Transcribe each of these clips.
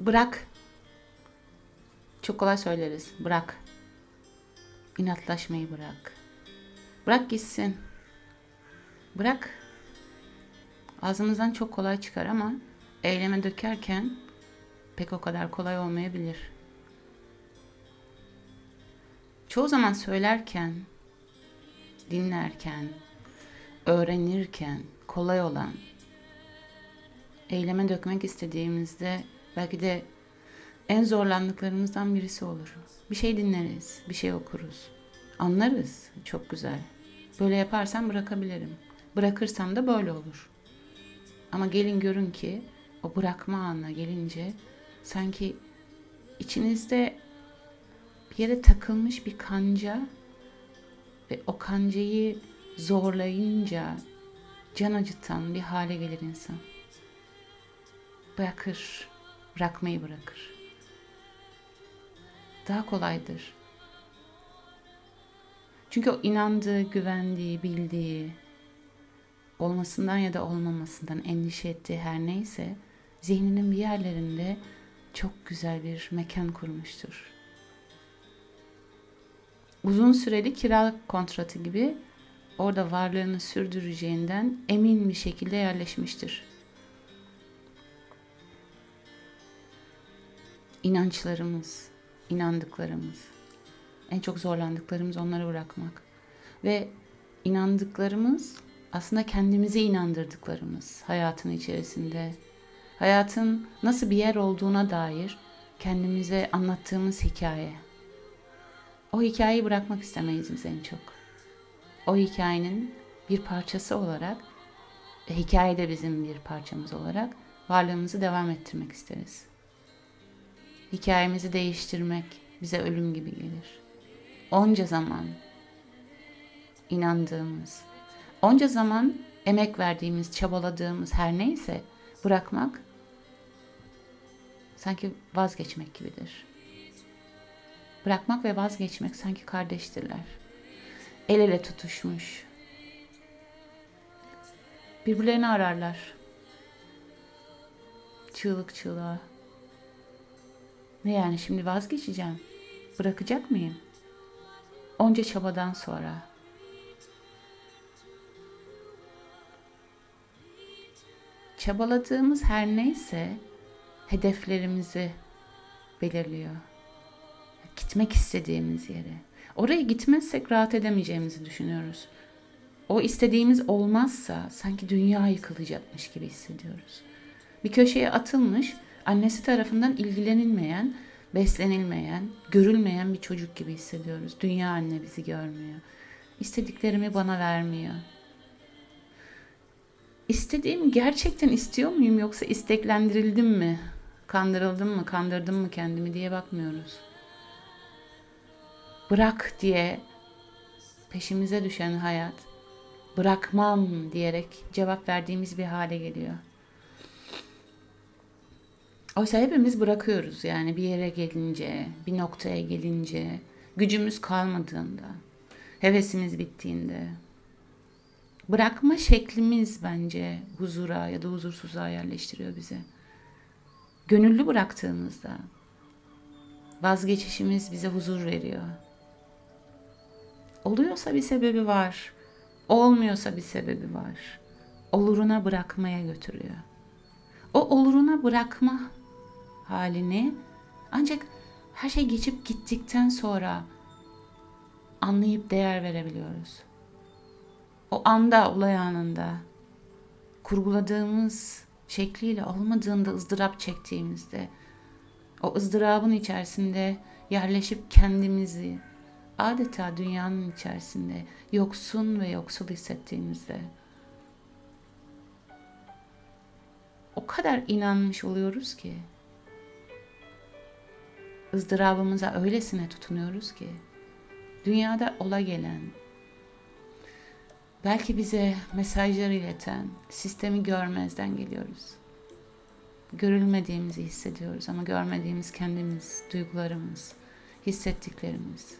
Bırak. Çok kolay söyleriz. Bırak. İnatlaşmayı bırak. Bırak gitsin. Bırak. Ağzımızdan çok kolay çıkar ama eyleme dökerken pek o kadar kolay olmayabilir. Çoğu zaman söylerken, dinlerken, öğrenirken kolay olan eyleme dökmek istediğimizde belki de en zorlandıklarımızdan birisi olur. Bir şey dinleriz, bir şey okuruz. Anlarız. Çok güzel. Böyle yaparsam bırakabilirim. Bırakırsam da böyle olur. Ama gelin görün ki o bırakma anına gelince sanki içinizde bir yere takılmış bir kanca ve o kancayı zorlayınca can acıtan bir hale gelir insan. Bırakır, bırakmayı bırakır. Daha kolaydır. Çünkü o inandığı, güvendiği, bildiği, olmasından ya da olmamasından endişe ettiği her neyse zihninin bir yerlerinde çok güzel bir mekan kurmuştur. Uzun süreli kira kontratı gibi orada varlığını sürdüreceğinden emin bir şekilde yerleşmiştir. İnançlarımız, inandıklarımız, en çok zorlandıklarımız onları bırakmak. Ve inandıklarımız aslında kendimizi inandırdıklarımız hayatın içerisinde. Hayatın nasıl bir yer olduğuna dair kendimize anlattığımız hikaye. O hikayeyi bırakmak istemeyiz biz en çok. O hikayenin bir parçası olarak, hikaye de bizim bir parçamız olarak varlığımızı devam ettirmek isteriz. Hikayemizi değiştirmek bize ölüm gibi gelir. Onca zaman inandığımız, onca zaman emek verdiğimiz, çabaladığımız her neyse bırakmak sanki vazgeçmek gibidir. Bırakmak ve vazgeçmek sanki kardeştirler. El ele tutuşmuş. Birbirlerini ararlar. Çığlık çığlığa. Ne yani şimdi vazgeçeceğim? Bırakacak mıyım? Onca çabadan sonra. Çabaladığımız her neyse hedeflerimizi belirliyor. Gitmek istediğimiz yere. Oraya gitmezsek rahat edemeyeceğimizi düşünüyoruz. O istediğimiz olmazsa sanki dünya yıkılacakmış gibi hissediyoruz. Bir köşeye atılmış, annesi tarafından ilgilenilmeyen, beslenilmeyen, görülmeyen bir çocuk gibi hissediyoruz. Dünya anne bizi görmüyor. İstediklerimi bana vermiyor. İstediğimi gerçekten istiyor muyum yoksa isteklendirildim mi? Kandırıldım mı, kandırdım mı kendimi diye bakmıyoruz. Bırak diye peşimize düşen hayat bırakmam diyerek cevap verdiğimiz bir hale geliyor. Oysa hepimiz bırakıyoruz yani bir yere gelince, bir noktaya gelince, gücümüz kalmadığında, hevesimiz bittiğinde. Bırakma şeklimiz bence huzura ya da huzursuzluğa yerleştiriyor bizi. Gönüllü bıraktığımızda vazgeçişimiz bize huzur veriyor. Oluyorsa bir sebebi var. Olmuyorsa bir sebebi var. Oluruna bırakmaya götürüyor. O oluruna bırakma halini ancak her şey geçip gittikten sonra anlayıp değer verebiliyoruz. O anda, olay anında kurguladığımız şekliyle olmadığında ızdırap çektiğimizde o ızdırabın içerisinde yerleşip kendimizi adeta dünyanın içerisinde yoksun ve yoksul hissettiğimizde o kadar inanmış oluyoruz ki ızdırabımıza öylesine tutunuyoruz ki dünyada ola gelen belki bize mesajlar ileten sistemi görmezden geliyoruz. Görülmediğimizi hissediyoruz ama görmediğimiz kendimiz, duygularımız, hissettiklerimiz.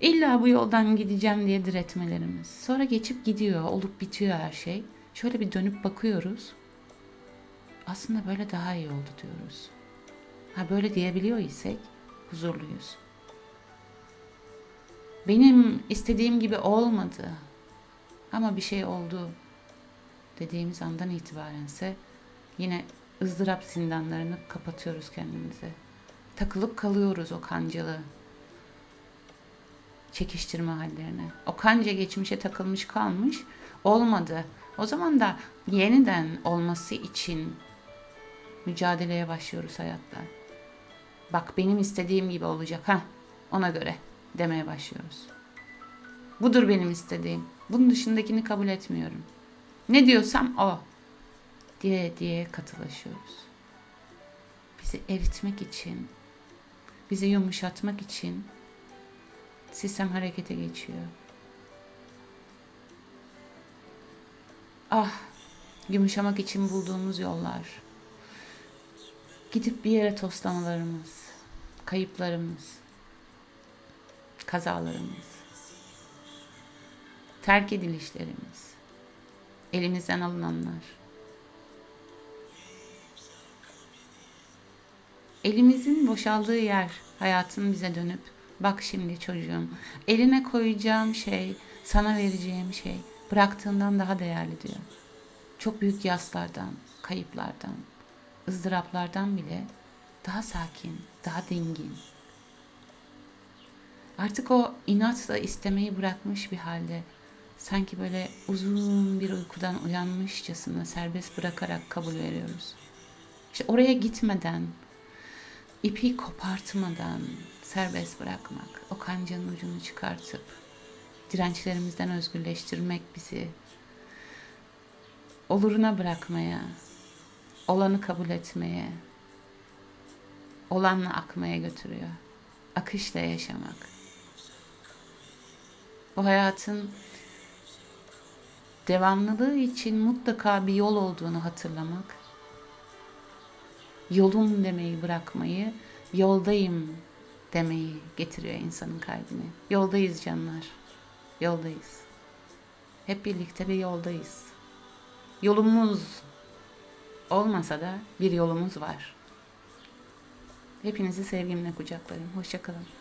İlla bu yoldan gideceğim diye diretmelerimiz. Sonra geçip gidiyor, olup bitiyor her şey. Şöyle bir dönüp bakıyoruz. Aslında böyle daha iyi oldu diyoruz. Ha böyle diyebiliyor isek huzurluyuz. Benim istediğim gibi olmadı ama bir şey oldu dediğimiz andan itibarense yine ızdırap zindanlarını kapatıyoruz kendimize. Takılıp kalıyoruz o kancalı çekiştirme hallerine. O kanca geçmişe takılmış kalmış olmadı. O zaman da yeniden olması için mücadeleye başlıyoruz hayatta. Bak benim istediğim gibi olacak ha ona göre demeye başlıyoruz. Budur benim istediğim. Bunun dışındakini kabul etmiyorum. Ne diyorsam o diye diye katılaşıyoruz. Bizi eritmek için, bizi yumuşatmak için sistem harekete geçiyor. Ah, yumuşamak için bulduğumuz yollar. Gidip bir yere toslamalarımız, kayıplarımız, kazalarımız, terk edilişlerimiz, elimizden alınanlar. Elimizin boşaldığı yer hayatın bize dönüp bak şimdi çocuğum eline koyacağım şey sana vereceğim şey bıraktığından daha değerli diyor. Çok büyük yaslardan, kayıplardan, ızdıraplardan bile daha sakin, daha dingin. Artık o inatla istemeyi bırakmış bir halde sanki böyle uzun bir uykudan uyanmışçasına serbest bırakarak kabul veriyoruz. İşte oraya gitmeden, ipi kopartmadan serbest bırakmak, o kancanın ucunu çıkartıp dirençlerimizden özgürleştirmek bizi oluruna bırakmaya, olanı kabul etmeye, olanla akmaya götürüyor. Akışla yaşamak. Bu hayatın devamlılığı için mutlaka bir yol olduğunu hatırlamak, yolum demeyi bırakmayı, yoldayım demeyi getiriyor insanın kalbine. Yoldayız canlar. Yoldayız. Hep birlikte bir yoldayız. Yolumuz olmasa da bir yolumuz var. Hepinizi sevgimle kucaklarım. Hoşçakalın.